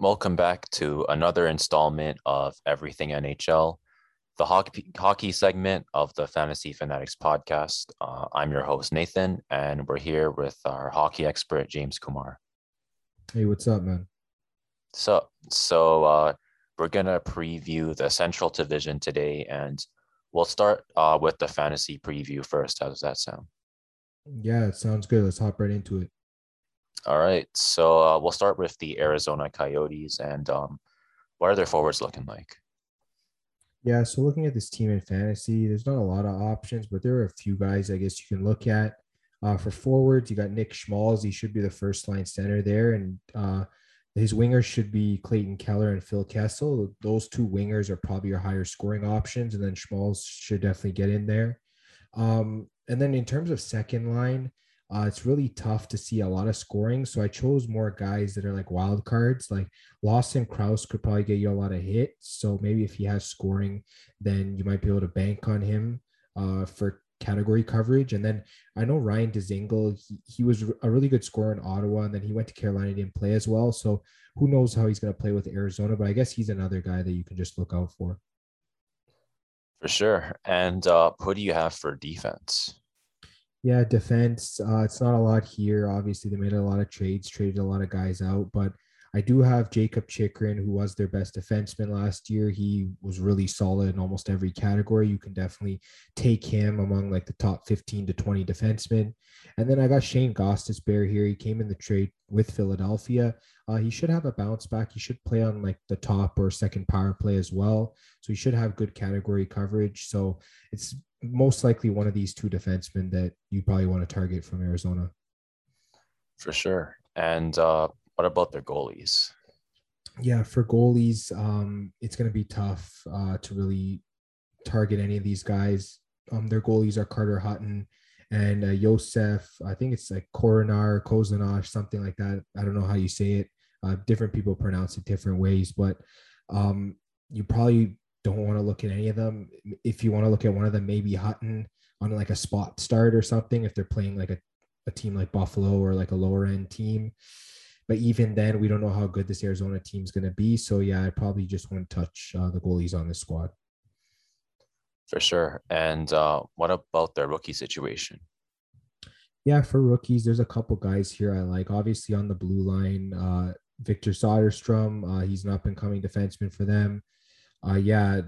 Welcome back to another installment of Everything NHL, the hockey, hockey segment of the Fantasy Fanatics podcast. Uh, I'm your host, Nathan, and we're here with our hockey expert, James Kumar. Hey, what's up, man? So, so uh, we're gonna preview the Central Division today, and we'll start uh, with the fantasy preview first. How does that sound? Yeah, it sounds good. Let's hop right into it. All right, so uh, we'll start with the Arizona Coyotes, and um, what are their forwards looking like? Yeah, so looking at this team in fantasy, there's not a lot of options, but there are a few guys I guess you can look at. Uh, for forwards, you got Nick Schmaltz. He should be the first line center there, and uh, his wingers should be Clayton Keller and Phil Kessel. Those two wingers are probably your higher scoring options, and then Schmaltz should definitely get in there. Um, and then in terms of second line, uh, it's really tough to see a lot of scoring. So I chose more guys that are like wild cards. Like Lawson Crouse could probably get you a lot of hits. So maybe if he has scoring, then you might be able to bank on him uh, for category coverage. And then I know Ryan Dzingel, he, he was a really good scorer in Ottawa, and then he went to Carolina, didn't play as well. So who knows how he's going to play with Arizona? But I guess he's another guy that you can just look out for. For sure. And uh, who do you have for defense? Yeah, defense. Uh, it's not a lot here. Obviously, they made a lot of trades, traded a lot of guys out, but I do have Jakob Chychrun, who was their best defenseman last year. He was really solid in almost every category. You can definitely take him among like the top 15 to 20 defensemen. And then I got Shane Gostisbehere here. He came in the trade with Philadelphia. Uh, he should have a bounce back. He should play on like the top or second power play as well. So he should have good category coverage. So it's most likely one of these two defensemen that you probably want to target from Arizona. For sure. And uh, what about their goalies? Yeah, for goalies, um, it's going to be tough uh, to really target any of these guys. Um, their goalies are Carter Hutton and uh, Josef. I think it's like Koronar, Kozanash, something like that. I don't know how you say it. Uh, different people pronounce it different ways, but um, you probably don't want to look at any of them. If you want to look at one of them, maybe Hutton on like a spot start or something, if they're playing like a, a team like Buffalo or like a lower end team. But even then, we don't know how good this Arizona team is going to be. So yeah, I probably just want to touch uh, the goalies on this squad. For sure. And uh, what about their rookie situation? Yeah, for rookies, there's a couple guys here I like. Obviously, on the blue line, uh, Victor Soderstrom, uh, he's an up and coming defenseman for them uh, yeah,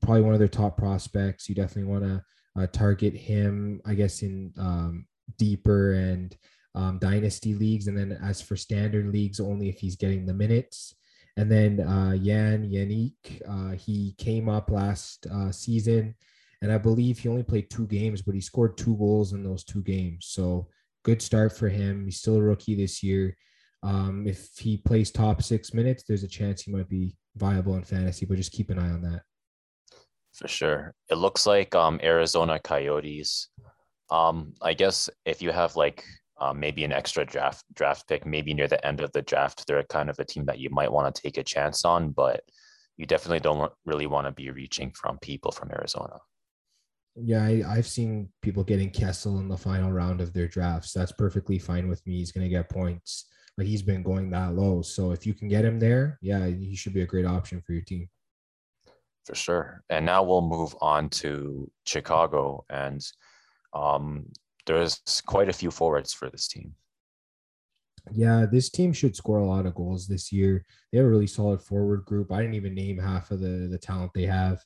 probably one of their top prospects. You definitely want to uh, target him, I guess, in um, deeper and um, dynasty leagues. And then as for standard leagues, only if he's getting the minutes. And then uh, Jan Jenik, uh, he came up last uh, season, and I believe he only played two games, but he scored two goals in those two games. So good start for him. He's still a rookie this year. Um, if he plays top six minutes, there's a chance he might be viable in fantasy, but just keep an eye on that. For sure. It looks like um, Arizona Coyotes. Um, I guess if you have like um, maybe an extra draft draft pick, maybe near the end of the draft, they're kind of a team that you might want to take a chance on, but you definitely don't really want to be reaching from people from Arizona. Yeah, I, I've seen people getting Kessel in the final round of their drafts. That's perfectly fine with me. He's going to get points but he's been going that low. So if you can get him there, yeah, he should be a great option for your team. For sure. And now we'll move on to Chicago. And um, there's quite a few forwards for this team. Yeah, this team should score a lot of goals this year. They have a really solid forward group. I didn't even name half of the, the talent they have,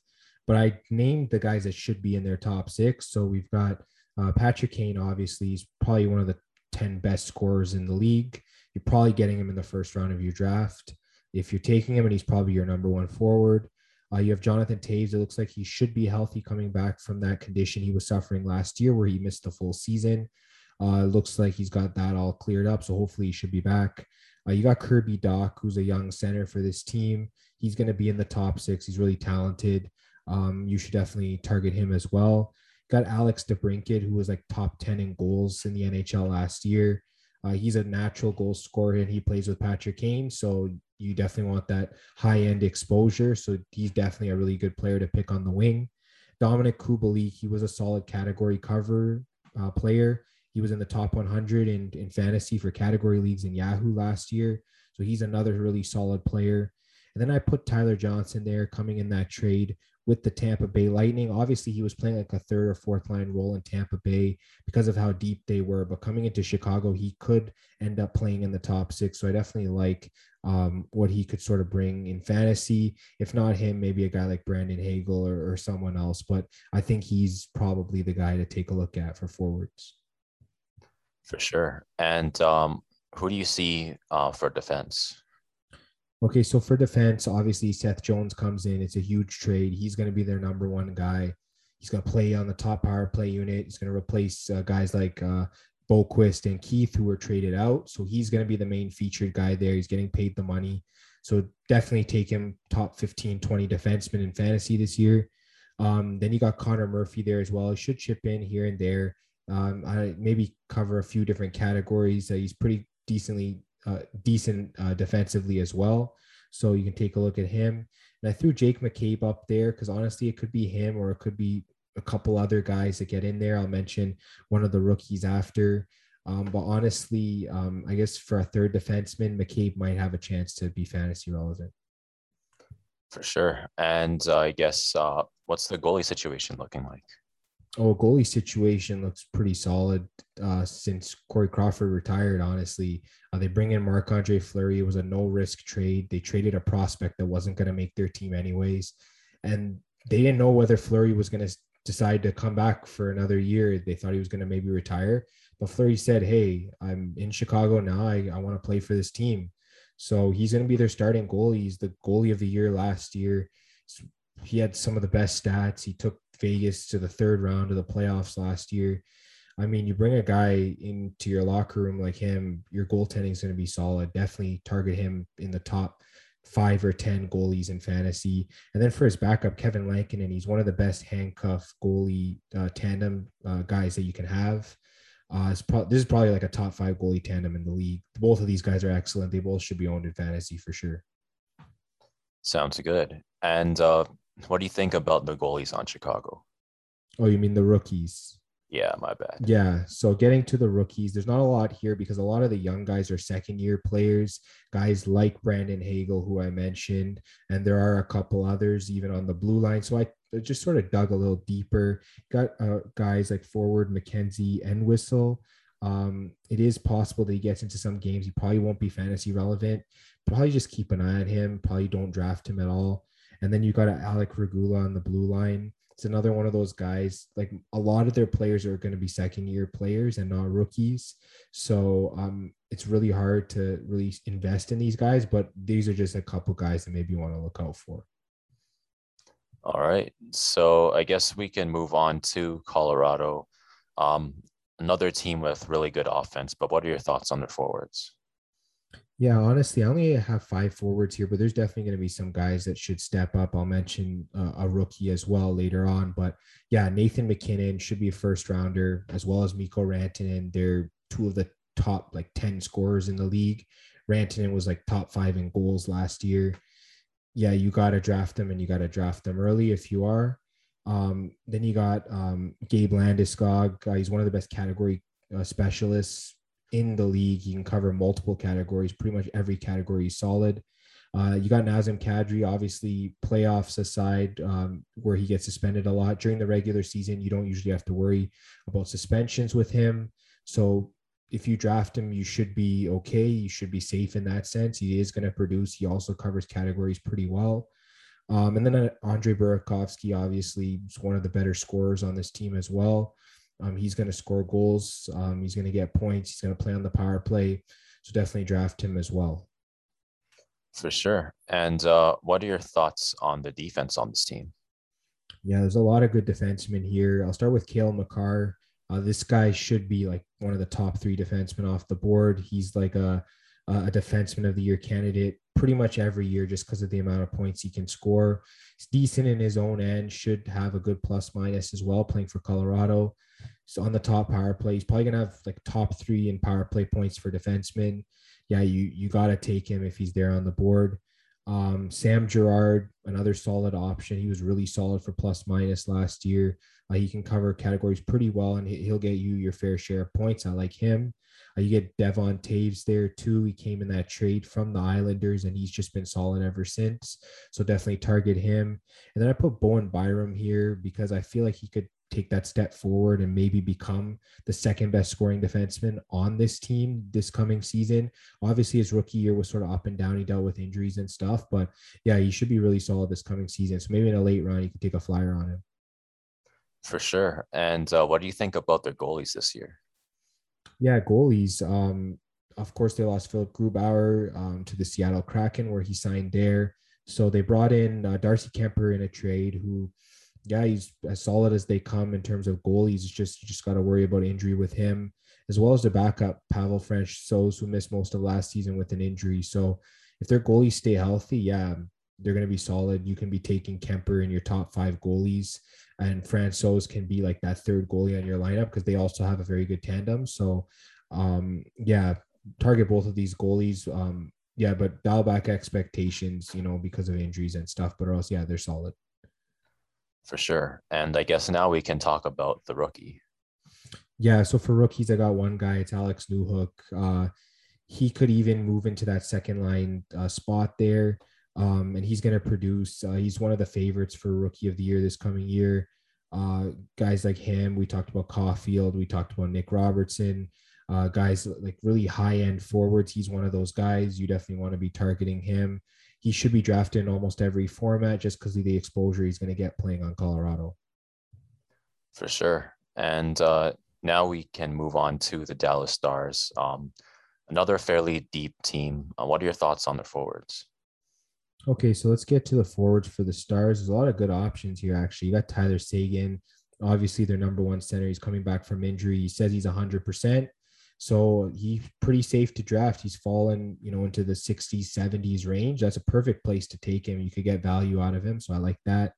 but I named the guys that should be in their top six. So we've got uh, Patrick Kane, obviously, he's probably one of the 10 best scorers in the league you're probably getting him in the first round of your draft. If you're taking him and he's probably your number one forward, uh, you have Jonathan Toews. It looks like he should be healthy coming back from that condition he was suffering last year where he missed the full season. Uh, looks like he's got that all cleared up. So hopefully he should be back. Uh, you got Kirby Dach, who's a young center for this team. He's going to be in the top six. He's really talented. Um, you should definitely target him as well. Got Alex DeBrincat, who was like top 10 in goals in the NHL last year. Uh, he's a natural goal scorer and he plays with Patrick Kane. So you definitely want that high end exposure. So he's definitely a really good player to pick on the wing. Dominik Kubalik, he was a solid category cover uh, player. He was in the top 100 in, in fantasy for category leagues in Yahoo last year. So he's another really solid player. And then I put Tyler Johnson there coming in that trade with the Tampa Bay Lightning. Obviously, he was playing like a third or fourth line role in Tampa Bay because of how deep they were. But coming into Chicago, he could end up playing in the top six. So I definitely like um, what he could sort of bring in fantasy. If not him, maybe a guy like Brandon Hagel or, or someone else. But I think he's probably the guy to take a look at for forwards. For sure. And um, who do you see uh, for defense? Okay, so for defense, obviously Seth Jones comes in. It's a huge trade. He's going to be their number one guy. He's going to play on the top power play unit. He's going to replace uh, guys like uh, Boqvist and Keith, who were traded out. So he's going to be the main featured guy there. He's getting paid the money. So definitely take him top 15, 20 defenseman in fantasy this year. Um, then you got Connor Murphy there as well. He should chip in here and there. Um, I maybe cover a few different categories. Uh, he's pretty decently uh, decent uh, defensively as well. So you can take a look at him. And I threw Jake McCabe up there because honestly, it could be him or it could be a couple other guys that get in there. I'll mention one of the rookies after. Um, but honestly, um, I guess for a third defenseman, McCabe might have a chance to be fantasy relevant. For sure. And uh, I guess uh, what's the goalie situation looking like? oh, goalie situation looks pretty solid uh, since Corey Crawford retired. Honestly, uh, they bring in Marc Andre Fleury. It was a no risk trade. They traded a prospect that wasn't going to make their team anyways, and they didn't know whether Fleury was going to decide to come back for another year. They thought he was going to maybe retire, but Fleury said, "Hey, I'm in Chicago now. I, I want to play for this team." So he's going to be their starting goalie. He's the goalie of the year last year. He had some of the best stats. He took Vegas to the third round of the playoffs last year. I mean, you bring a guy into your locker room like him, your goaltending is going to be solid. Definitely target him in the top five or 10 goalies in fantasy. And then for his backup, Kevin Lankinen, he's one of the best handcuff goalie uh, tandem uh, guys that you can have. Uh, pro- this is probably like a top five goalie tandem in the league. Both of these guys are excellent. They both should be owned in fantasy for sure. Sounds good. And uh, what do you think about the goalies on Chicago? Oh, you mean the rookies? Yeah, my bad. Yeah. So getting to the rookies, there's not a lot here because a lot of the young guys are second year players, guys like Brandon Hagel, who I mentioned, and there are a couple others even on the blue line. So I just sort of dug a little deeper. Got uh, guys like forward MacKenzie Entwistle. Um, it is possible that he gets into some games. He probably won't be fantasy relevant. Probably just keep an eye on him. Probably don't draft him at all. And then you got Alec Regula on the blue line. It's another one of those guys. Like a lot of their players are going to be second year players and not rookies. So um, it's really hard to really invest in these guys. But these are just a couple guys that maybe you want to look out for. All right. So I guess we can move on to Colorado. Um, another team with really good offense. But what are your thoughts on their forwards? Yeah, honestly, I only have five forwards here, but there's definitely going to be some guys that should step up. I'll mention uh, a rookie as well later on, but yeah, Nathan MacKinnon should be a first rounder as well as Mikko Rantanen. They're two of the top like 10 scorers in the league. Rantanen was like top five in goals last year. Yeah, you got to draft them and you got to draft them early if you are. Um, then you got um, Gabe Landeskog. Uh, he's one of the best category uh, specialists in the league. He can cover multiple categories, pretty much every category is solid. Uh, you got Nazem Kadri, obviously, playoffs aside, um, where he gets suspended a lot during the regular season. You don't usually have to worry about suspensions with him. So if you draft him, you should be okay. You should be safe in that sense. He is going to produce. He also covers categories pretty well. Um, and then uh, Andre Burakovsky, obviously, is one of the better scorers on this team as well. Um, he's going to score goals. Um, he's going to get points. He's going to play on the power play. So definitely draft him as well. For sure. And uh, what are your thoughts on the defense on this team? Yeah, there's a lot of good defensemen here. I'll start with Cale Makar. Uh, this guy should be like one of the top three defensemen off the board. He's like a, a defenseman of the year candidate pretty much every year just because of the amount of points he can score. He's decent in his own end, should have a good plus minus as well, playing for Colorado. So on the top power play, he's probably gonna have like top three in power play points for defensemen. Yeah, you you gotta take him if he's there on the board. Um, Sam Girard, another solid option. He was really solid for plus minus last year. Uh, he can cover categories pretty well, and he'll get you your fair share of points. I like him. Uh, you get Devon Toews there too. He came in that trade from the Islanders, and he's just been solid ever since. So definitely target him. And then I put Bowen Byram here because I feel like he could take that step forward and maybe become the second best scoring defenseman on this team this coming season. Obviously, his rookie year was sort of up and down. He dealt with injuries and stuff, but yeah, he should be really solid this coming season. So maybe in a late round, you can take a flyer on him. For sure. And uh, what do you think about their goalies this year? Yeah, goalies. Um, of course, they lost Philipp Grubauer um, to the Seattle Kraken, where he signed there. So they brought in uh, Darcy Kuemper in a trade, who yeah, he's as solid as they come in terms of goalies. It's just you just got to worry about injury with him, as well as the backup Pavel Francouz, who missed most of last season with an injury. So if their goalies stay healthy, yeah, they're going to be solid. You can be taking Kuemper in your top five goalies, and Francouz can be like that third goalie on your lineup because they also have a very good tandem. So, um, yeah, target both of these goalies. Um, yeah, but dial back expectations, you know, because of injuries and stuff. But else, yeah, they're solid for sure. And I guess now we can talk about the rookie. Yeah. So for rookies, I got one guy. It's Alex Newhook. Uh, he could even move into that second line uh, spot there. Um, and he's going to produce. Uh, he's one of the favorites for rookie of the year this coming year. Uh, guys like him, we talked about Caufield, we talked about Nick Robertson, uh, guys like really high end forwards. He's one of those guys. You definitely want to be targeting him he should be drafted in almost every format just because of the exposure he's going to get playing on Colorado. For sure. And uh, now we can move on to the Dallas Stars. Um, another fairly deep team. Uh, what are your thoughts on the forwards? Okay, so let's get to the forwards for the Stars. There's a lot of good options here, actually. You got Tyler Seguin, obviously their number one center. He's coming back from injury. He says he's 100%. So he's pretty safe to draft. He's fallen, you know, into the 60s, 70s range. That's a perfect place to take him. You could get value out of him. So I like that.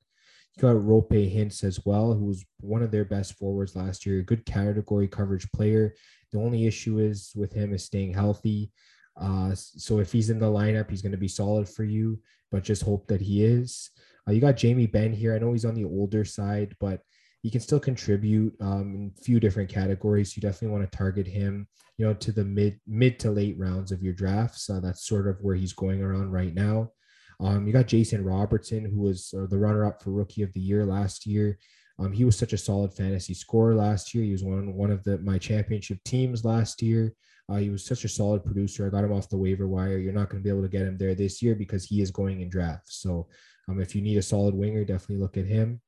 You got Roope Hintz as well, who was one of their best forwards last year. Good category coverage player. The only issue is with him is staying healthy. Uh, so if he's in the lineup, he's going to be solid for you, but just hope that he is. Uh, you got Jamie Benn here. I know he's on the older side, but he can still contribute um, in a few different categories. You definitely want to target him, you know, to the mid mid to late rounds of your drafts. Uh, that's sort of where he's going around right now. Um, you got Jason Robertson, who was uh, the runner up for Rookie of the Year last year. Um, he was such a solid fantasy scorer last year. He was one one of the my championship teams last year. Uh, he was such a solid producer. I got him off the waiver wire. You're not going to be able to get him there this year because he is going in drafts. So um, if you need a solid winger, definitely look at him.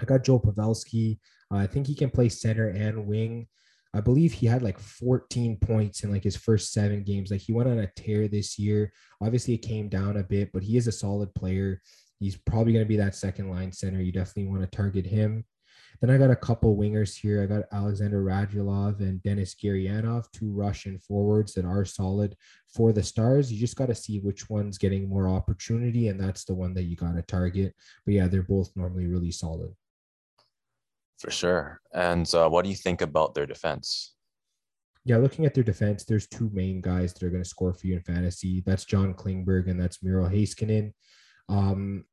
I got Joe Pavelski. Uh, I think he can play center and wing. I believe he had like 14 points in like his first seven games. Like he went on a tear this year. Obviously, it came down a bit, but he is a solid player. He's probably going to be that second line center. You definitely want to target him. Then I got a couple wingers here. I got Alexander Radulov and Denis Gurianov, two Russian forwards that are solid for the Stars. You just got to see which one's getting more opportunity, and that's the one that you got to target. But yeah, they're both normally really solid. For sure. And uh, what do you think about their defense? Yeah, looking at their defense, there's two main guys that are going to score for you in fantasy. That's John Klingberg and that's Miro Heiskanen. Um,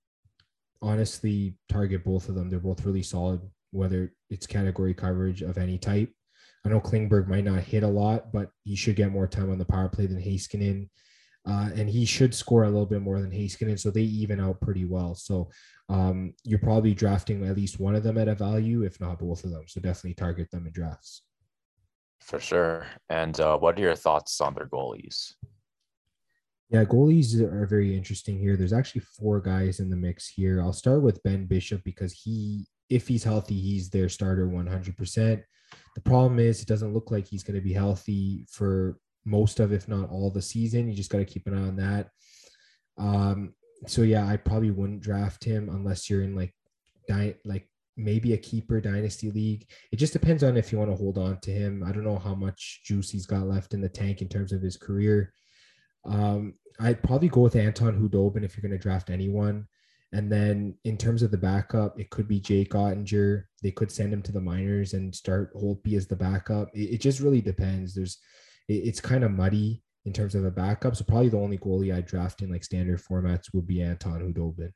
honestly, target both of them. They're both really solid whether it's category coverage of any type. I know Klingberg might not hit a lot, but he should get more time on the power play than Heiskanen. Uh, and he should score a little bit more than Heiskanen, so they even out pretty well. So um, you're probably drafting at least one of them at a value, if not both of them. So definitely target them in drafts. For sure. And uh, what are your thoughts on their goalies? Yeah, goalies are very interesting here. There's actually four guys in the mix here. I'll start with Ben Bishop because he if he's healthy, he's their starter 100%. The problem is, it doesn't look like he's going to be healthy for most of, if not all, the season. You just got to keep an eye on that. Um, so yeah, I probably wouldn't draft him unless you're in like, di- like maybe a keeper dynasty league. It just depends on if you want to hold on to him. I don't know how much juice he's got left in the tank in terms of his career. Um, I'd probably go with Anton Khudobin if you're going to draft anyone. And then in terms of the backup, it could be Jake Oettinger. They could send him to the minors and start Holtby as the backup. It, it just really depends. There's, it, it's kind of muddy in terms of a backup. So probably the only goalie I draft in like standard formats would be Anton Khudobin.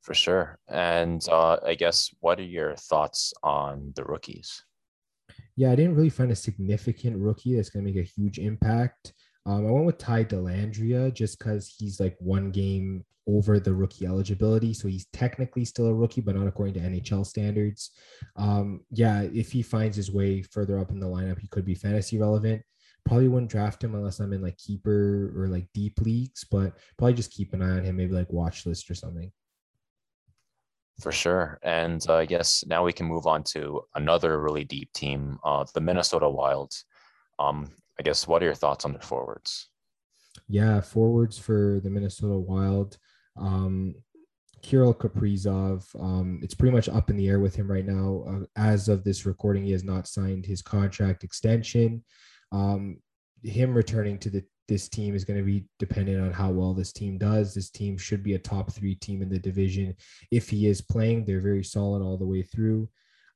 For sure. And uh, I guess what are your thoughts on the rookies? Yeah, I didn't really find a significant rookie that's going to make a huge impact. Um, I went with Ty Dellandrea just because he's like one game over the rookie eligibility. So he's technically still a rookie, but not according to NHL standards. Um, yeah, if he finds his way further up in the lineup, he could be fantasy relevant. Probably wouldn't draft him unless I'm in like keeper or like deep leagues, but probably just keep an eye on him, maybe like watch list or something. For sure. And uh, I guess now we can move on to another really deep team, uh, the Minnesota Wild. Um, I guess what are your thoughts on the forwards? Yeah, forwards for the Minnesota Wild. Um, Kirill Kaprizov, um, it's pretty much up in the air with him right now. Uh, as of this recording, he has not signed his contract extension. Um, him returning to the this team is going to be dependent on how well this team does. This team should be a top three team in the division. If he is playing, they're very solid all the way through.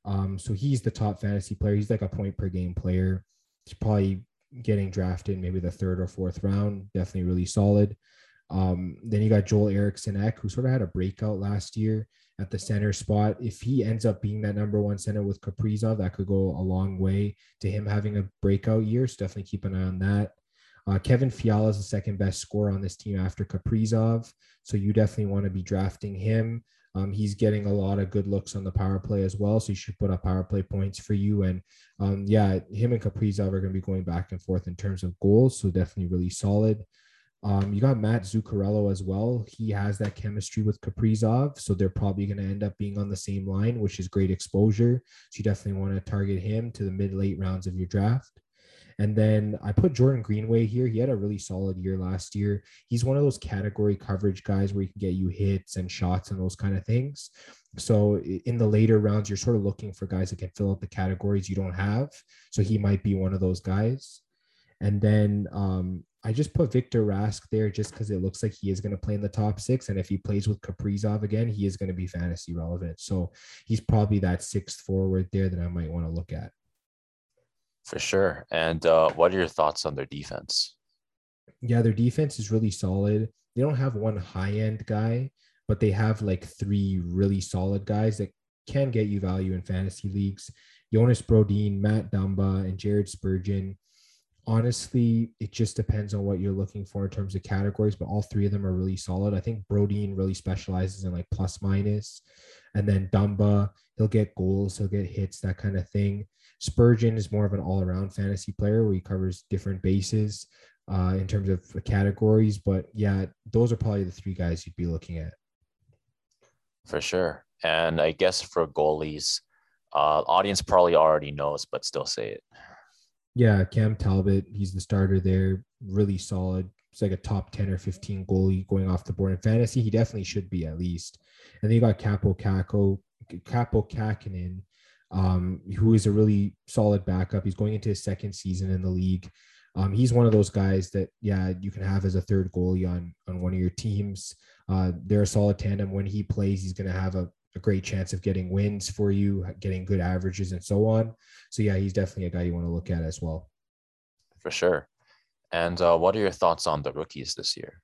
Um, so he's the top fantasy player. He's like a point per game player. He's probably getting drafted maybe the third or fourth round. Definitely really solid. Um, then you got Joel Eriksson Ek, who sort of had a breakout last year at the center spot. If he ends up being that number one center with Kaprizov, that could go a long way to him having a breakout year. So definitely keep an eye on that. Uh, Kevin Fiala is the second best scorer on this team after Kaprizov. So you definitely want to be drafting him. Um, he's getting a lot of good looks on the power play as well. So you should put up power play points for you. And um, yeah, him and Kaprizov are going to be going back and forth in terms of goals. So definitely really solid. Um, you got Matt Zuccarello as well. He has that chemistry with Kaprizov, so they're probably going to end up being on the same line, which is great exposure. So you definitely want to target him to the mid late rounds of your draft. And then I put Jordan Greenway here. He had a really solid year last year. He's one of those category coverage guys where he can get you hits and shots and those kind of things. So in the later rounds, you're sort of looking for guys that can fill out the categories you don't have. So he might be one of those guys. And then um, I just put Victor Rask there just because it looks like he is going to play in the top six. And if he plays with Kaprizov again, he is going to be fantasy relevant. So he's probably that sixth forward there that I might want to look at. For sure. And uh, what are your thoughts on their defense? Yeah, their defense is really solid. They don't have one high end guy, but they have like three really solid guys that can get you value in fantasy leagues. Jonas Brodin, Matt Dumba, and Jared Spurgeon honestly, it just depends on what you're looking for in terms of categories, but all three of them are really solid. I think Brodin really specializes in like plus minus, and then Dumba, he'll get goals, he'll get hits, that kind of thing. Spurgeon is more of an all around fantasy player where he covers different bases uh, in terms of categories. But yeah, those are probably the three guys you'd be looking at. For sure. And I guess for goalies, uh, audience probably already knows, but still say it. Yeah, Cam Talbot, he's the starter there, really solid. It's like a top 10 or 15 goalie going off the board in fantasy. He definitely should be at least. And then you got Kaapo Kakko, Kaapo Kähkönen, um, who is a really solid backup. He's going into his second season in the league. Um, he's one of those guys that, yeah, you can have as a third goalie on on one of your teams. Uh, they're a solid tandem. When he plays, he's going to have a a great chance of getting wins for you, getting good averages, and so on. So yeah, he's definitely a guy you want to look at as well. For sure. And uh, what are your thoughts on the rookies this year?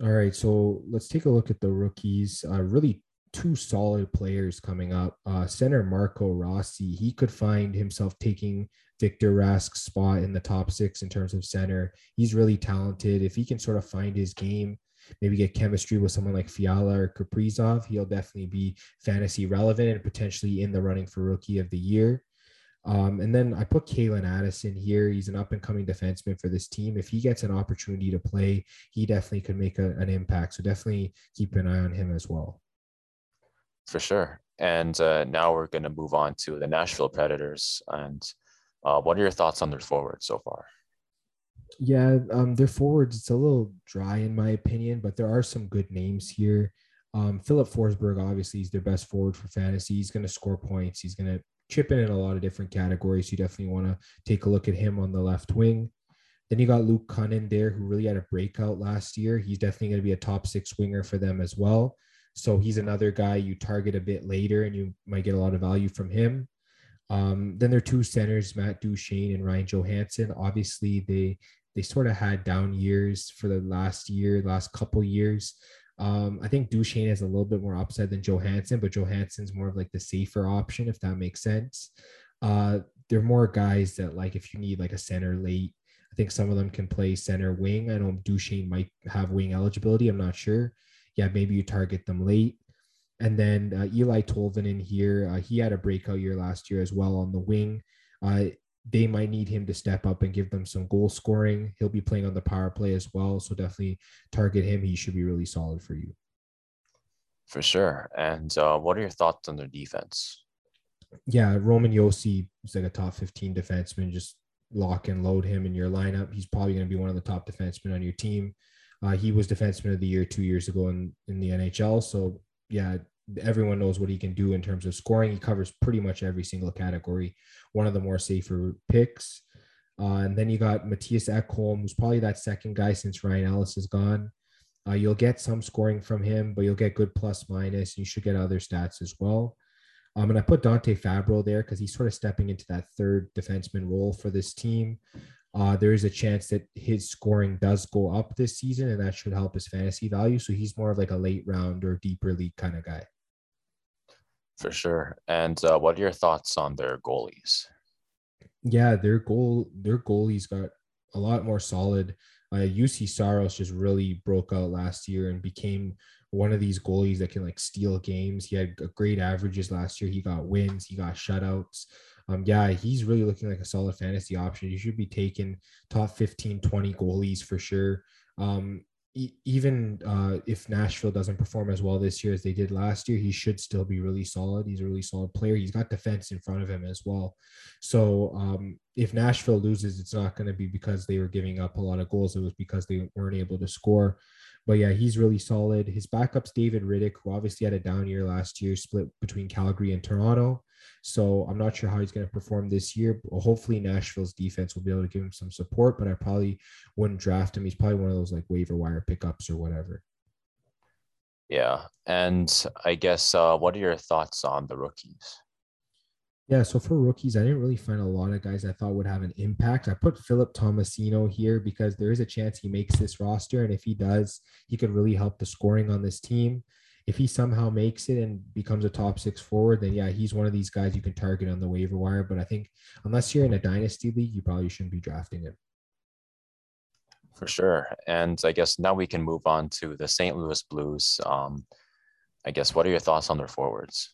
All right, so let's take a look at the rookies. Uh, really, two solid players coming up. Uh, center Marco Rossi, he could find himself taking Victor Rask's spot in the top six in terms of center. He's really talented. If he can sort of find his game, maybe get chemistry with someone like Fiala or Kaprizov, he'll definitely be fantasy relevant and potentially in the running for rookie of the year. Um, and then I put Calen Addison here. He's an up and coming defenseman for this team. If he gets an opportunity to play, he definitely could make a, an impact. So definitely keep an eye on him as well. For sure. And uh, now we're going to move on to the Nashville Predators. And uh, what are your thoughts on their forward so far? Yeah, um, their forwards, it's a little dry in my opinion, but there are some good names here. Um, Filip Forsberg, obviously, is their best forward for fantasy. He's going to score points. He's going to chip in in a lot of different categories. You definitely want to take a look at him on the left wing. Then you got Luke Kunin there, who really had a breakout last year. He's definitely going to be a top six winger for them as well. So he's another guy you target a bit later, and you might get a lot of value from him. Um, then are two centers, Matt Duchene and Ryan Johansen. Obviously, they they sort of had down years for the last year, last couple years. Um, I think Duchene has a little bit more upside than Johansen, but Johansen's more of like the safer option, if that makes sense. Uh, they're more guys that like if you need like a center late, I think some of them can play center wing. I know Duchene might have wing eligibility. I'm not sure. Yeah, maybe you target them late. And then uh, Eeli Tolvanen here, uh, he had a breakout year last year as well on the wing. Uh, they might need him to step up and give them some goal scoring. He'll be playing on the power play as well. So definitely target him. He should be really solid for you. For sure. And uh, what are your thoughts on their defense? Yeah, Roman Josi is like a top 15 defenseman. Just lock and load him in your lineup. He's probably going to be one of the top defensemen on your team. Uh, he was defenseman of the year two years ago in, in the NHL. So yeah, everyone knows what he can do in terms of scoring. He covers pretty much every single category. One of the more safer picks. Uh, and then you got Mattias Ekholm, who's probably that second guy since Ryan Ellis is gone. Uh, you'll get some scoring from him, but you'll get good plus minus. You should get other stats as well. Um, and I put Dante Fabbro there because he's sort of stepping into that third defenseman role for this team. Uh, there is a chance that his scoring does go up this season, and that should help his fantasy value. So he's more of like a late round or deeper league kind of guy. For sure. And uh, what are your thoughts on their goalies? Yeah, their goal, their goalies got a lot more solid. Uh, Juuse Saros just really broke out last year and became one of these goalies that can like steal games. He had great averages last year. He got wins, he got shutouts. Um, yeah, he's really looking like a solid fantasy option. You should be taking top 15, 20 goalies for sure. Um, even uh, if Nashville doesn't perform as well this year as they did last year, he should still be really solid. He's a really solid player. He's got defense in front of him as well. So um, if Nashville loses, it's not going to be because they were giving up a lot of goals. It was because they weren't able to score. But yeah, he's really solid. His backup's David Rittich, who obviously had a down year last year, split between Calgary and Toronto. So I'm not sure how he's going to perform this year. Hopefully, Nashville's defense will be able to give him some support, but I probably wouldn't draft him. He's probably one of those like waiver wire pickups or whatever. Yeah. And I guess uh, what are your thoughts on the rookies? Yeah, so for rookies, I didn't really find a lot of guys I thought would have an impact. I put Philip Tomasino here because there is a chance he makes this roster. And if he does, he could really help the scoring on this team if he somehow makes it and becomes a top six forward, then yeah, he's one of these guys you can target on the waiver wire. But I think unless you're in a dynasty league, you probably shouldn't be drafting him. For sure. And I guess now we can move on to the St. Louis Blues. Um, I guess what are your thoughts on their forwards?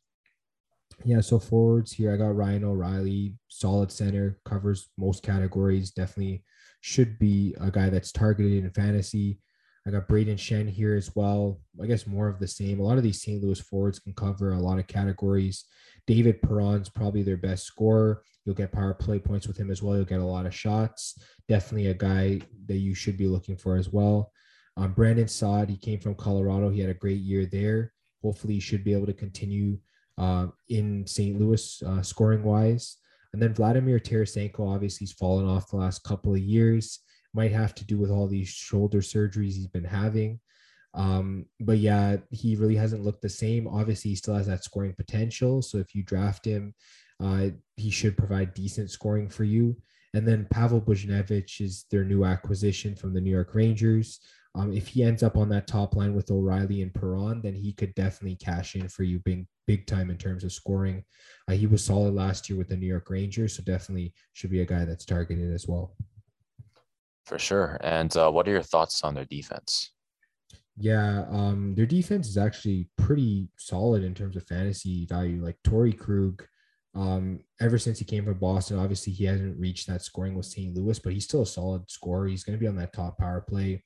Yeah, so forwards here, I got Ryan O'Reilly, solid center, covers most categories. Definitely should be a guy that's targeted in fantasy. I got Brayden Schenn here as well. I guess more of the same. A lot of these St. Louis forwards can cover a lot of categories. David Perron's probably their best scorer. You'll get power play points with him as well. You'll get a lot of shots. Definitely a guy that you should be looking for as well. Um, Brandon Saad, he came from Colorado. He had a great year there. Hopefully, he should be able to continue uh, in St. Louis uh, scoring wise. And then Vladimir Tarasenko, obviously, he's fallen off the last couple of years might have to do with all these shoulder surgeries he's been having. Um, but yeah, he really hasn't looked the same. Obviously, he still has that scoring potential. So if you draft him, uh, he should provide decent scoring for you. And then Pavel Buchnevich is their new acquisition from the New York Rangers. Um, if he ends up on that top line with O'Reilly and Perron, then he could definitely cash in for you big, big time in terms of scoring. Uh, he was solid last year with the New York Rangers, so definitely should be a guy that's targeted as well. For sure. And uh, what are your thoughts on their defense? Yeah, um, their defense is actually pretty solid in terms of fantasy value. Like Torey Krug, um, ever since he came from Boston, obviously he hasn't reached that scoring with St. Louis, but he's still a solid scorer. He's going to be on that top power play.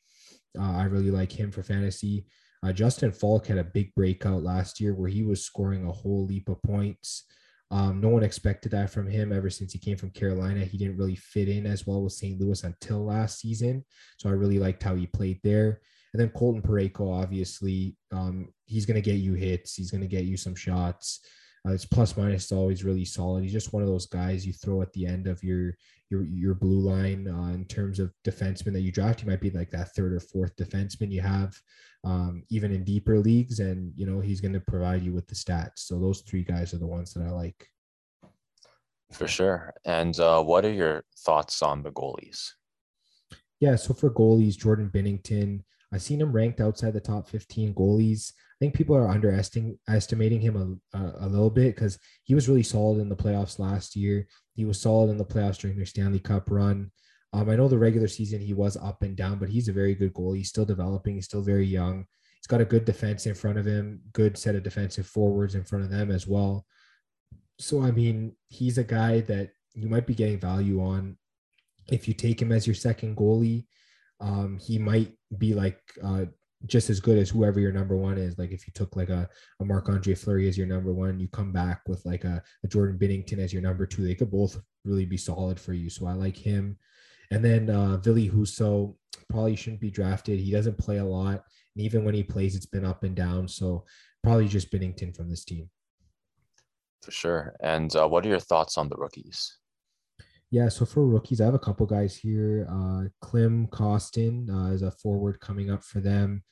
Uh, I really like him for fantasy. Uh, Justin Faulk had a big breakout last year where he was scoring a whole leap of points. Um, no one expected that from him ever since he came from Carolina. He didn't really fit in as well with St. Louis until last season. So I really liked how he played there. And then Colton Parayko, obviously, um, he's going to get you hits. He's going to get you some shots. Uh, it's plus minus is always really solid. He's just one of those guys you throw at the end of your your your blue line uh, in terms of defenseman that you draft. He might be like that third or fourth defenseman you have, um, even in deeper leagues, and you know he's going to provide you with the stats. So those three guys are the ones that I like. For sure. And uh, what are your thoughts on the goalies? Yeah, so for goalies, Jordan Binnington, I've seen him ranked outside the top 15 goalies. I think people are underestimating him a, a, a little bit because he was really solid in the playoffs last year. He was solid in the playoffs during their Stanley Cup run. Um, I know the regular season he was up and down, but he's a very good goalie. He's still developing. He's still very young. He's got a good defense in front of him, good set of defensive forwards in front of them as well. So, I mean, he's a guy that you might be getting value on if you take him as your second goalie. Um, he might be like uh, just as good as whoever your number one is. Like if you took like a, a Marc Andre Fleury as your number one, you come back with like a, a Jordan Binnington as your number two. They could both really be solid for you. So I like him. And then uh, Ville Husso probably shouldn't be drafted. He doesn't play a lot. And even when he plays, it's been up and down. So probably just Binnington from this team. For sure. And uh, what are your thoughts on the rookies? Yeah, so for rookies, I have a couple guys here. Uh, Klim Kostin uh, is a forward coming up for them.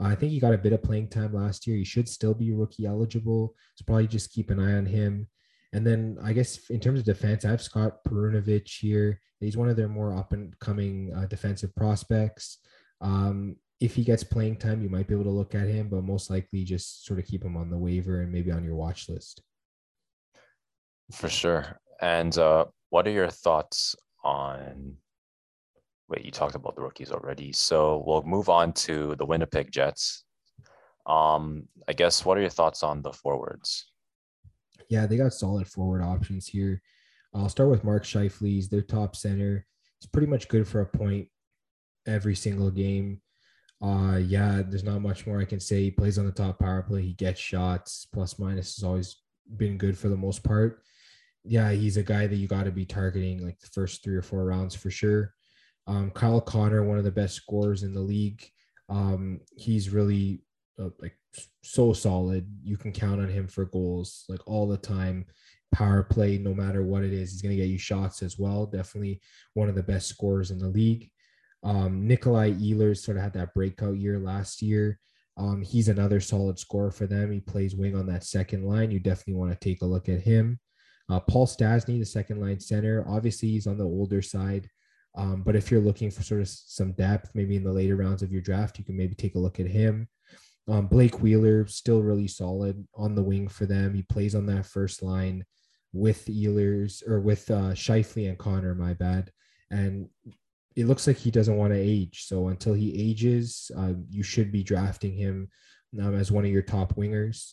Uh, I think he got a bit of playing time last year. He should still be rookie eligible. So probably just keep an eye on him. And then I guess in terms of defense, I have Scott Perunovich here. He's one of their more up and coming uh, defensive prospects. Um, if he gets playing time, you might be able to look at him, but most likely just sort of keep him on the waiver and maybe on your watch list. For sure. And uh, what are your thoughts on? Wait, you talked about the rookies already. So we'll move on to the Winnipeg Jets. Um, I guess what are your thoughts on the forwards? Yeah, they got solid forward options here. I'll start with Mark Scheifele. Their top center. He's pretty much good for a point every single game. Uh, yeah, there's not much more I can say. He plays on the top power play. He gets shots. Plus minus has always been good for the most part. Yeah, he's a guy that you got to be targeting like the first three or four rounds for sure. Um, Kyle Connor, one of the best scorers in the league. Um, he's really uh, like so solid. You can count on him for goals like all the time power play, no matter what it is. He's going to get you shots as well. Definitely one of the best scorers in the league. Um, Nikolai Ehlers sort of had that breakout year last year. Um, he's another solid scorer for them. He plays wing on that second line. You definitely want to take a look at him. Uh, Paul Stastny, the second line center. Obviously, he's on the older side. Um, but if you're looking for sort of some depth, maybe in the later rounds of your draft, you can maybe take a look at him. Um, Blake Wheeler, still really solid on the wing for them. He plays on that first line with Ehlers or with uh, Scheifele and Connor, my bad. And it looks like he doesn't want to age. So until he ages, uh, you should be drafting him um, as one of your top wingers.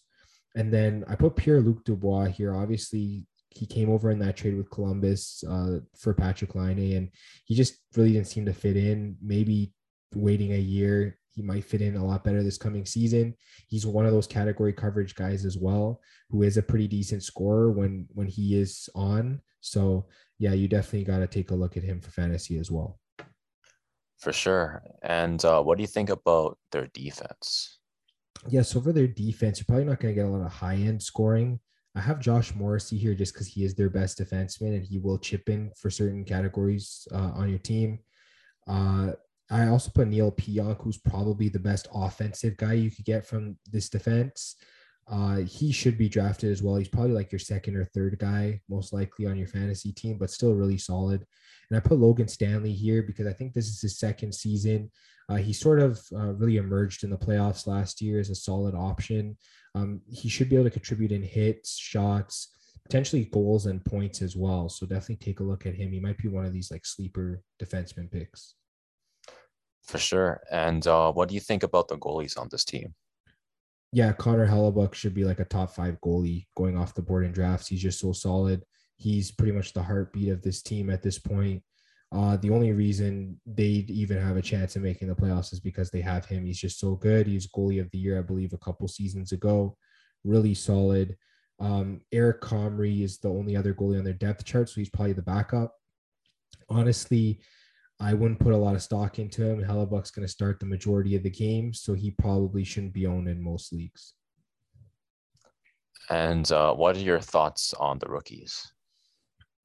And then I put Pierre Luc Dubois here. Obviously, he came over in that trade with Columbus uh, for Patrik Laine, and he just really didn't seem to fit in. Maybe waiting a year he might fit in a lot better this coming season. He's one of those category coverage guys as well, who is a pretty decent scorer when when he is on. So yeah, you definitely got to take a look at him for fantasy as well. For sure. And uh, what do you think about their defense? Yeah, so for their defense, you're probably not going to get a lot of high end scoring. I have Josh Morrissey here just because he is their best defenseman and he will chip in for certain categories uh, on your team. Uh, I also put Neal Pionk, who's probably the best offensive guy you could get from this defense. Uh, he should be drafted as well. He's probably like your second or third guy, most likely on your fantasy team, but still really solid. And I put Logan Stanley here because I think this is his second season. Uh, he sort of uh, really emerged in the playoffs last year as a solid option. Um, he should be able to contribute in hits, shots, potentially goals and points as well. So definitely take a look at him. He might be one of these like sleeper defenseman picks. For sure. And uh, what do you think about the goalies on this team? Yeah, Connor Hellebuyck should be like a top five goalie going off the board in drafts. He's just so solid. He's pretty much the heartbeat of this team at this point. Uh, the only reason they'd even have a chance of making the playoffs is because they have him. He's just so good. He's goalie of the year, I believe, a couple seasons ago. Really solid. Um, Eric Comrie is the only other goalie on their depth chart, so he's probably the backup. Honestly, I wouldn't put a lot of stock into him. Hellebuyck's going to start the majority of the games, so he probably shouldn't be owned in most leagues. And uh, what are your thoughts on the rookies?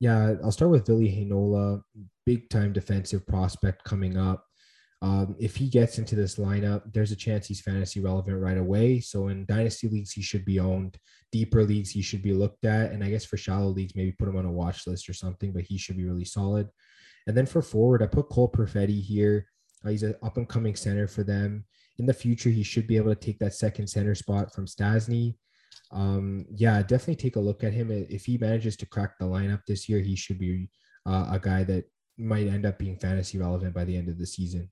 Yeah, I'll start with Ville Heinola, big time defensive prospect coming up. Um, if he gets into this lineup, there's a chance he's fantasy relevant right away. So in dynasty leagues, he should be owned. Deeper leagues, he should be looked at. And I guess for shallow leagues, maybe put him on a watch list or something, but he should be really solid. And then for forward, I put Cole Perfetti here. Uh, he's an up and coming center for them. In the future, he should be able to take that second center spot from Stastny. Um, yeah, definitely take a look at him. If he manages to crack the lineup this year, he should be uh, a guy that might end up being fantasy relevant by the end of the season.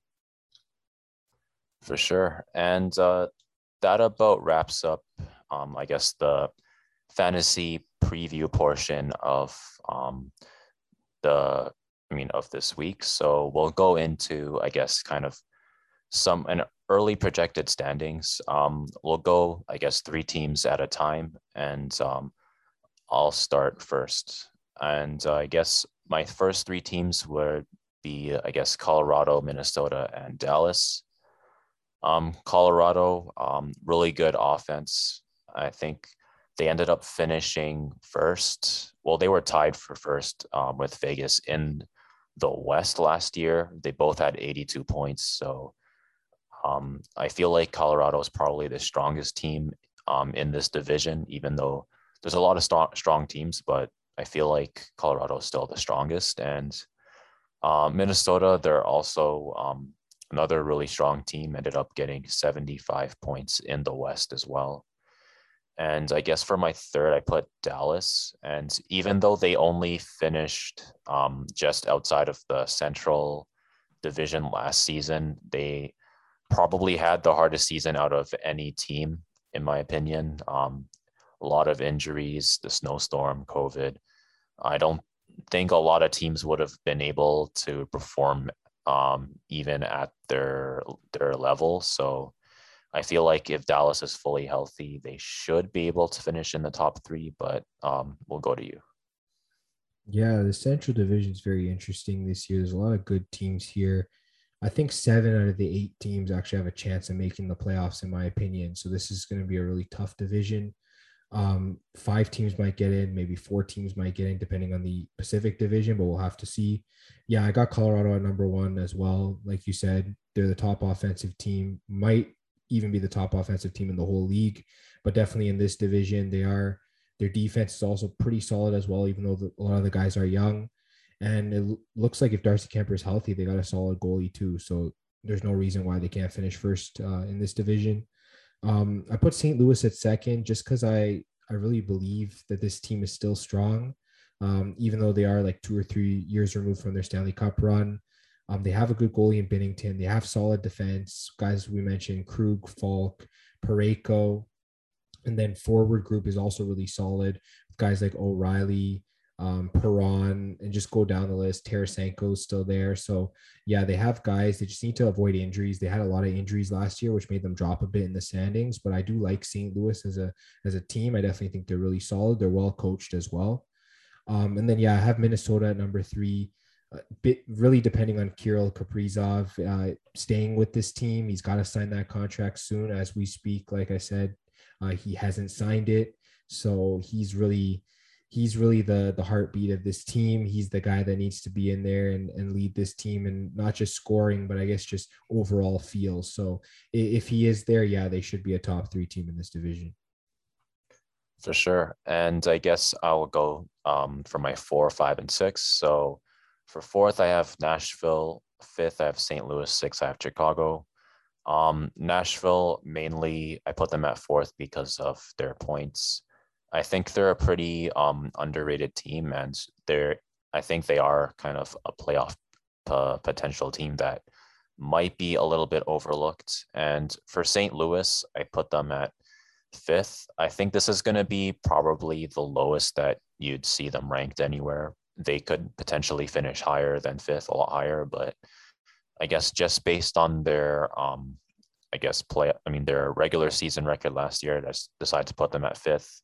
For sure. And uh, that about wraps up, um, I guess, the fantasy preview portion of um, the, I mean, of this week. So we'll go into, I guess, kind of some an early projected standings. Um, we'll go, I guess, three teams at a time, and um, I'll start first. And uh, I guess my first three teams would be, I guess, Colorado, Minnesota, and Dallas. Um, Colorado, um, really good offense. I think they ended up finishing first. Well, they were tied for first um, with Vegas in the West last year. They both had 82 points. So um, I feel like Colorado is probably the strongest team um, in this division, even though there's a lot of strong, strong teams, but I feel like Colorado is still the strongest. And uh, Minnesota, they're also um, another really strong team, ended up getting 75 points in the West as well. And I guess for my third, I put Dallas. And even though they only finished um, just outside of the Central Division last season, they probably had the hardest season out of any team, in my opinion. Um, a lot of injuries, the snowstorm, COVID. I don't think a lot of teams would have been able to perform um, even at their their level. So I feel like if Dallas is fully healthy, they should be able to finish in the top three. But um, we'll go to you. Yeah, the Central Division is very interesting this year. There's a lot of good teams here. I think seven out of the eight teams actually have a chance of making the playoffs, in my opinion. So this is going to be a really tough division. Um, five teams might get in, maybe four teams might get in, depending on the Pacific Division, but we'll have to see. Yeah, I got Colorado at number one as well. Like you said, they're the top offensive team, might even be the top offensive team in the whole league, but definitely in this division, they are. Their defense is also pretty solid as well, even though the, a lot of the guys are young. And it looks like if Darcy Kuemper is healthy, they got a solid goalie too. So there's no reason why they can't finish first uh, in this division. Um, I put St. Louis at second just because I I really believe that this team is still strong, um, even though they are like two or three years removed from their Stanley Cup run. Um, they have a good goalie in Binnington. They have solid defense guys. We mentioned Krug, Faulk, Parayko, and then forward group is also really solid. with Guys like O'Reilly, um, Perron, and just go down the list. Tarasenko's still there. So, yeah, they have guys. They just need to avoid injuries. They had a lot of injuries last year, which made them drop a bit in the standings. But I do like St. Louis as a as a team. I definitely think they're really solid. They're well coached as well. Um, and then, yeah, I have Minnesota at number three. A bit really depending on Kirill Kaprizov uh, staying with this team. He's got to sign that contract soon as we speak. Like I said, uh, he hasn't signed it. So he's really he's really the the heartbeat of this team. He's the guy that needs to be in there and, and lead this team and not just scoring, but I guess just overall feel. So if he is there, yeah, they should be a top three team in this division. For sure. And I guess I'll go um, for my four, five, and six. So for fourth, I have Nashville. Fifth, I have St. Louis. Sixth, I have Chicago. Um, Nashville, mainly, I put them at fourth because of their points. I think they're a pretty um, underrated team, and they're I think they are kind of a playoff p- potential team that might be a little bit overlooked. And for St. Louis, I put them at fifth. I think this is going to be probably the lowest that you'd see them ranked anywhere. They could potentially finish higher than fifth, a lot higher, but I guess just based on their um, I guess play I mean their regular season record last year, I decided to put them at fifth.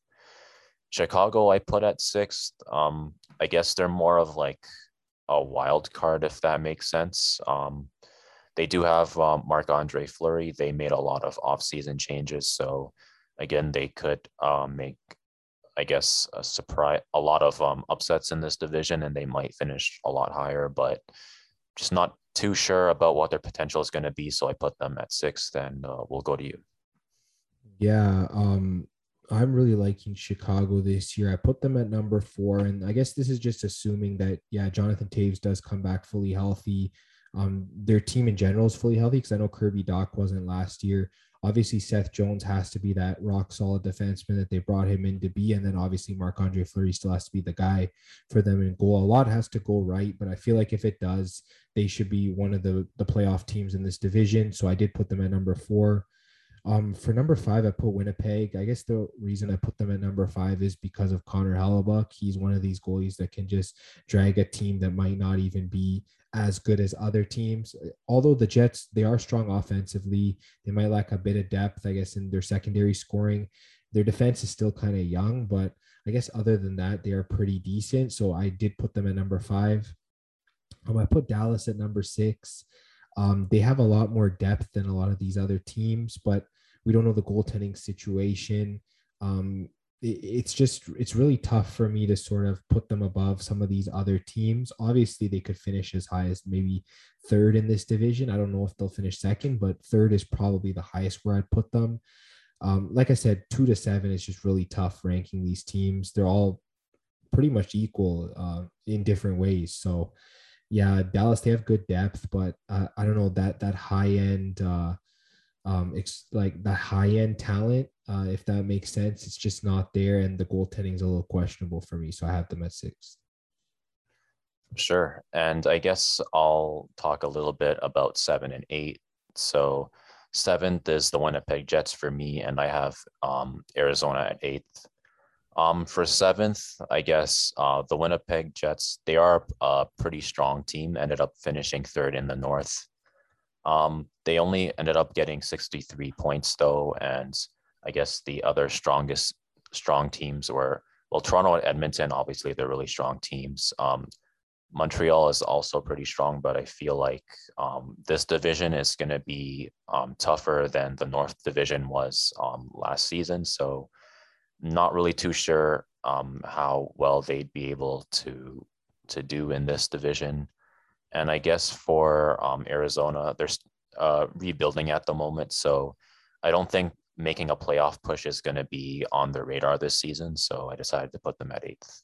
Chicago, I put at sixth. Um, I guess they're more of like a wild card, if that makes sense. Um, they do have um, Andre Fleury. They made a lot of offseason changes. So, again, they could um, make, I guess, a surprise, a lot of um, upsets in this division, and they might finish a lot higher. But just not too sure about what their potential is going to be. So I put them at sixth, and uh, we'll go to you. Yeah, um, I'm really liking Chicago this year. I put them at number four, and I guess this is just assuming that yeah, Jonathan Toews does come back fully healthy. Um, their team in general is fully healthy because I know Kirby Dach wasn't last year. Obviously, Seth Jones has to be that rock solid defenseman that they brought him in to be, and then obviously Marc Andre Fleury still has to be the guy for them in goal. A lot has to go right, but I feel like if it does, they should be one of the the playoff teams in this division. So I did put them at number four. Um, for number five, I put Winnipeg. I guess the reason I put them at number five is because of Connor Hellebuyck. He's one of these goalies that can just drag a team that might not even be as good as other teams. Although the Jets, they are strong offensively, they might lack a bit of depth, I guess, in their secondary scoring. Their defense is still kind of young, but I guess other than that, they are pretty decent. So I did put them at number five. Um, I put Dallas at number six. Um, they have a lot more depth than a lot of these other teams, but we don't know the goaltending situation. Um, it, it's just it's really tough for me to sort of put them above some of these other teams. Obviously, they could finish as high as maybe third in this division. I don't know if they'll finish second, but third is probably the highest where I'd put them. Um, like I said, two to seven is just really tough ranking these teams. They're all pretty much equal uh, in different ways. So yeah, Dallas they have good depth, but uh, I don't know that that high end, uh, um, it's like the high end talent. Uh, if that makes sense, it's just not there, and the goaltending is a little questionable for me. So I have them at six. Sure, and I guess I'll talk a little bit about seven and eight. So seventh is the Winnipeg Jets for me, and I have um, Arizona at eighth. Um, for seventh, I guess uh, the Winnipeg Jets, they are a pretty strong team, ended up finishing third in the North. Um, they only ended up getting 63 points though, and I guess the other strongest strong teams were well, Toronto and Edmonton, obviously they're really strong teams. Um, Montreal is also pretty strong, but I feel like um, this division is going to be um, tougher than the North Division was um, last season. So not really too sure um, how well they'd be able to to do in this division. And I guess for um, Arizona, they're uh, rebuilding at the moment, so I don't think making a playoff push is going to be on their radar this season. So I decided to put them at eighth.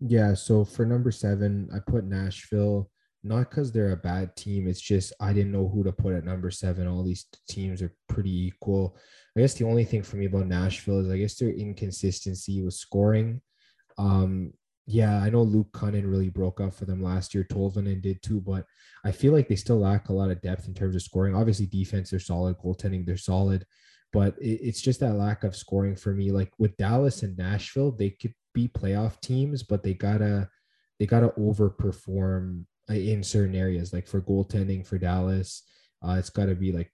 Yeah. So for number seven, I put Nashville not because they're a bad team. It's just I didn't know who to put at number seven. All these teams are pretty equal. I guess the only thing for me about Nashville is I guess their inconsistency with scoring. Um, yeah, I know Luke Kunin really broke up for them last year. Tolvanen did too, but I feel like they still lack a lot of depth in terms of scoring. Obviously, defense they're solid, goaltending they're solid, but it, it's just that lack of scoring for me. Like with Dallas and Nashville, they could be playoff teams, but they gotta they gotta overperform in certain areas. Like for goaltending for Dallas, uh, it's got to be like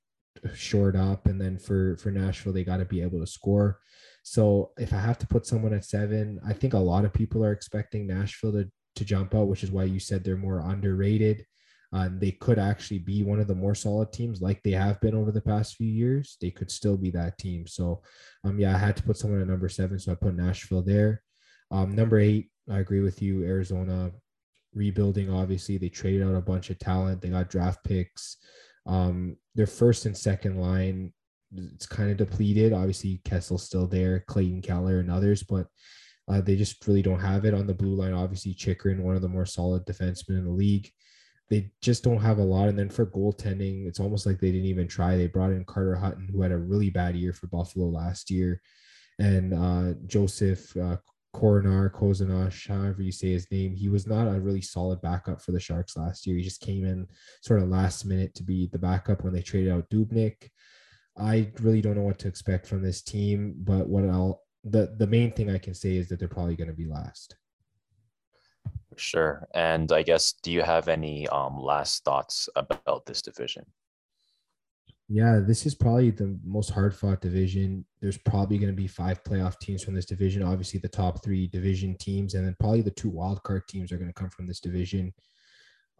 short up, and then for for Nashville, they got to be able to score. So if I have to put someone at seven, I think a lot of people are expecting Nashville to to jump out, which is why you said they're more underrated. Uh, they could actually be one of the more solid teams, like they have been over the past few years. They could still be that team. So, um, yeah, I had to put someone at number seven, so I put Nashville there. Um, number eight, I agree with you. Arizona rebuilding. Obviously, they traded out a bunch of talent. They got draft picks. Um, their first and second line, it's kind of depleted. Obviously, Kessel's still there, Clayton Keller and others, but uh, they just really don't have it on the blue line. Obviously, Chychrun, one of the more solid defensemen in the league. They just don't have a lot. And then for goaltending, it's almost like they didn't even try. They brought in Carter Hutton, who had a really bad year for Buffalo last year, and uh, Joseph uh, Korenar, Kozanash, however you say his name, he was not a really solid backup for the Sharks last year. He just came in sort of last minute to be the backup when they traded out Dubnyk. I really don't know what to expect from this team, but what I'll the the main thing I can say is that they're probably going to be last. Sure. And I guess do you have any um, last thoughts about this division? Yeah, this is probably the most hard fought division. There's probably going to be five playoff teams from this division. Obviously, the top three division teams, and then probably the two wildcard teams are going to come from this division.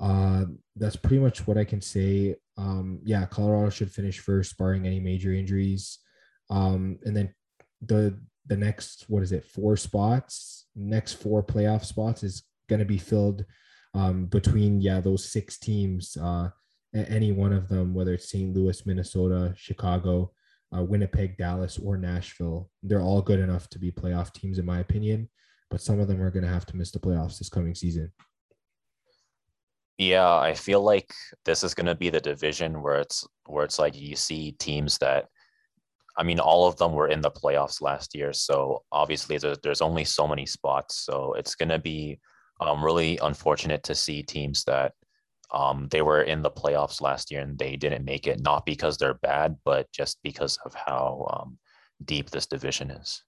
Uh, that's pretty much what I can say. Um, yeah, Colorado should finish first, barring any major injuries. Um, and then the the next what is it? Four spots, next four playoff spots is going to be filled um, between yeah those six teams, uh, any one of them, whether it's St. Louis, Minnesota, Chicago, uh, Winnipeg, Dallas, or Nashville, they're all good enough to be playoff teams in my opinion. But some of them are going to have to miss the playoffs this coming season. Yeah, I feel like this is going to be the division where it's where it's like you see teams that I mean, all of them were in the playoffs last year. So obviously, there's, there's only so many spots. So it's going to be um, really unfortunate to see teams that um, they were in the playoffs last year and they didn't make it, not because they're bad, but just because of how um, deep this division is.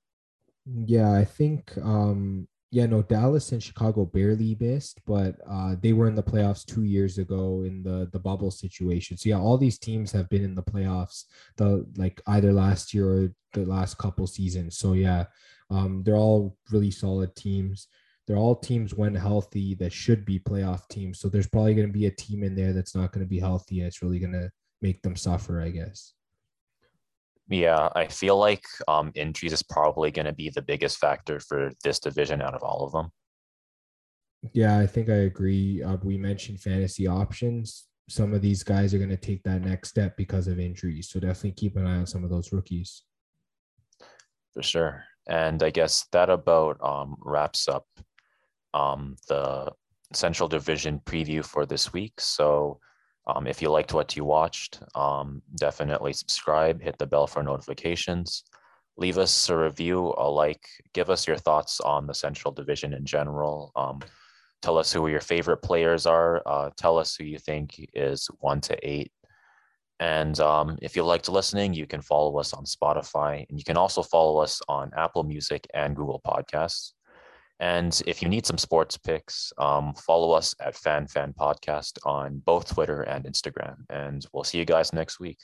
Yeah, I think um, yeah, no, Dallas and Chicago barely missed, but uh, they were in the playoffs two years ago in the the bubble situation. So yeah, all these teams have been in the playoffs the like either last year or the last couple seasons. So yeah, um, they're all really solid teams. They're all teams when healthy that should be playoff teams. So there's probably going to be a team in there that's not going to be healthy, and it's really going to make them suffer, I guess. Yeah, I feel like um, injuries is probably going to be the biggest factor for this division out of all of them. Yeah, I think I agree. Uh, we mentioned fantasy options. Some of these guys are going to take that next step because of injuries. So definitely keep an eye on some of those rookies. For sure. And I guess that about um, wraps up um, the Central Division preview for this week. So um, if you liked what you watched, um, definitely subscribe, hit the bell for notifications, leave us a review, a like, give us your thoughts on the Central Division in general. Um, tell us who your favorite players are. Uh, tell us who you think is one to eight. And um, if you liked listening, you can follow us on Spotify, and you can also follow us on Apple Music and Google Podcasts. And if you need some sports picks, um, follow us at Fan Fan Podcast on both Twitter and Instagram. And we'll see you guys next week.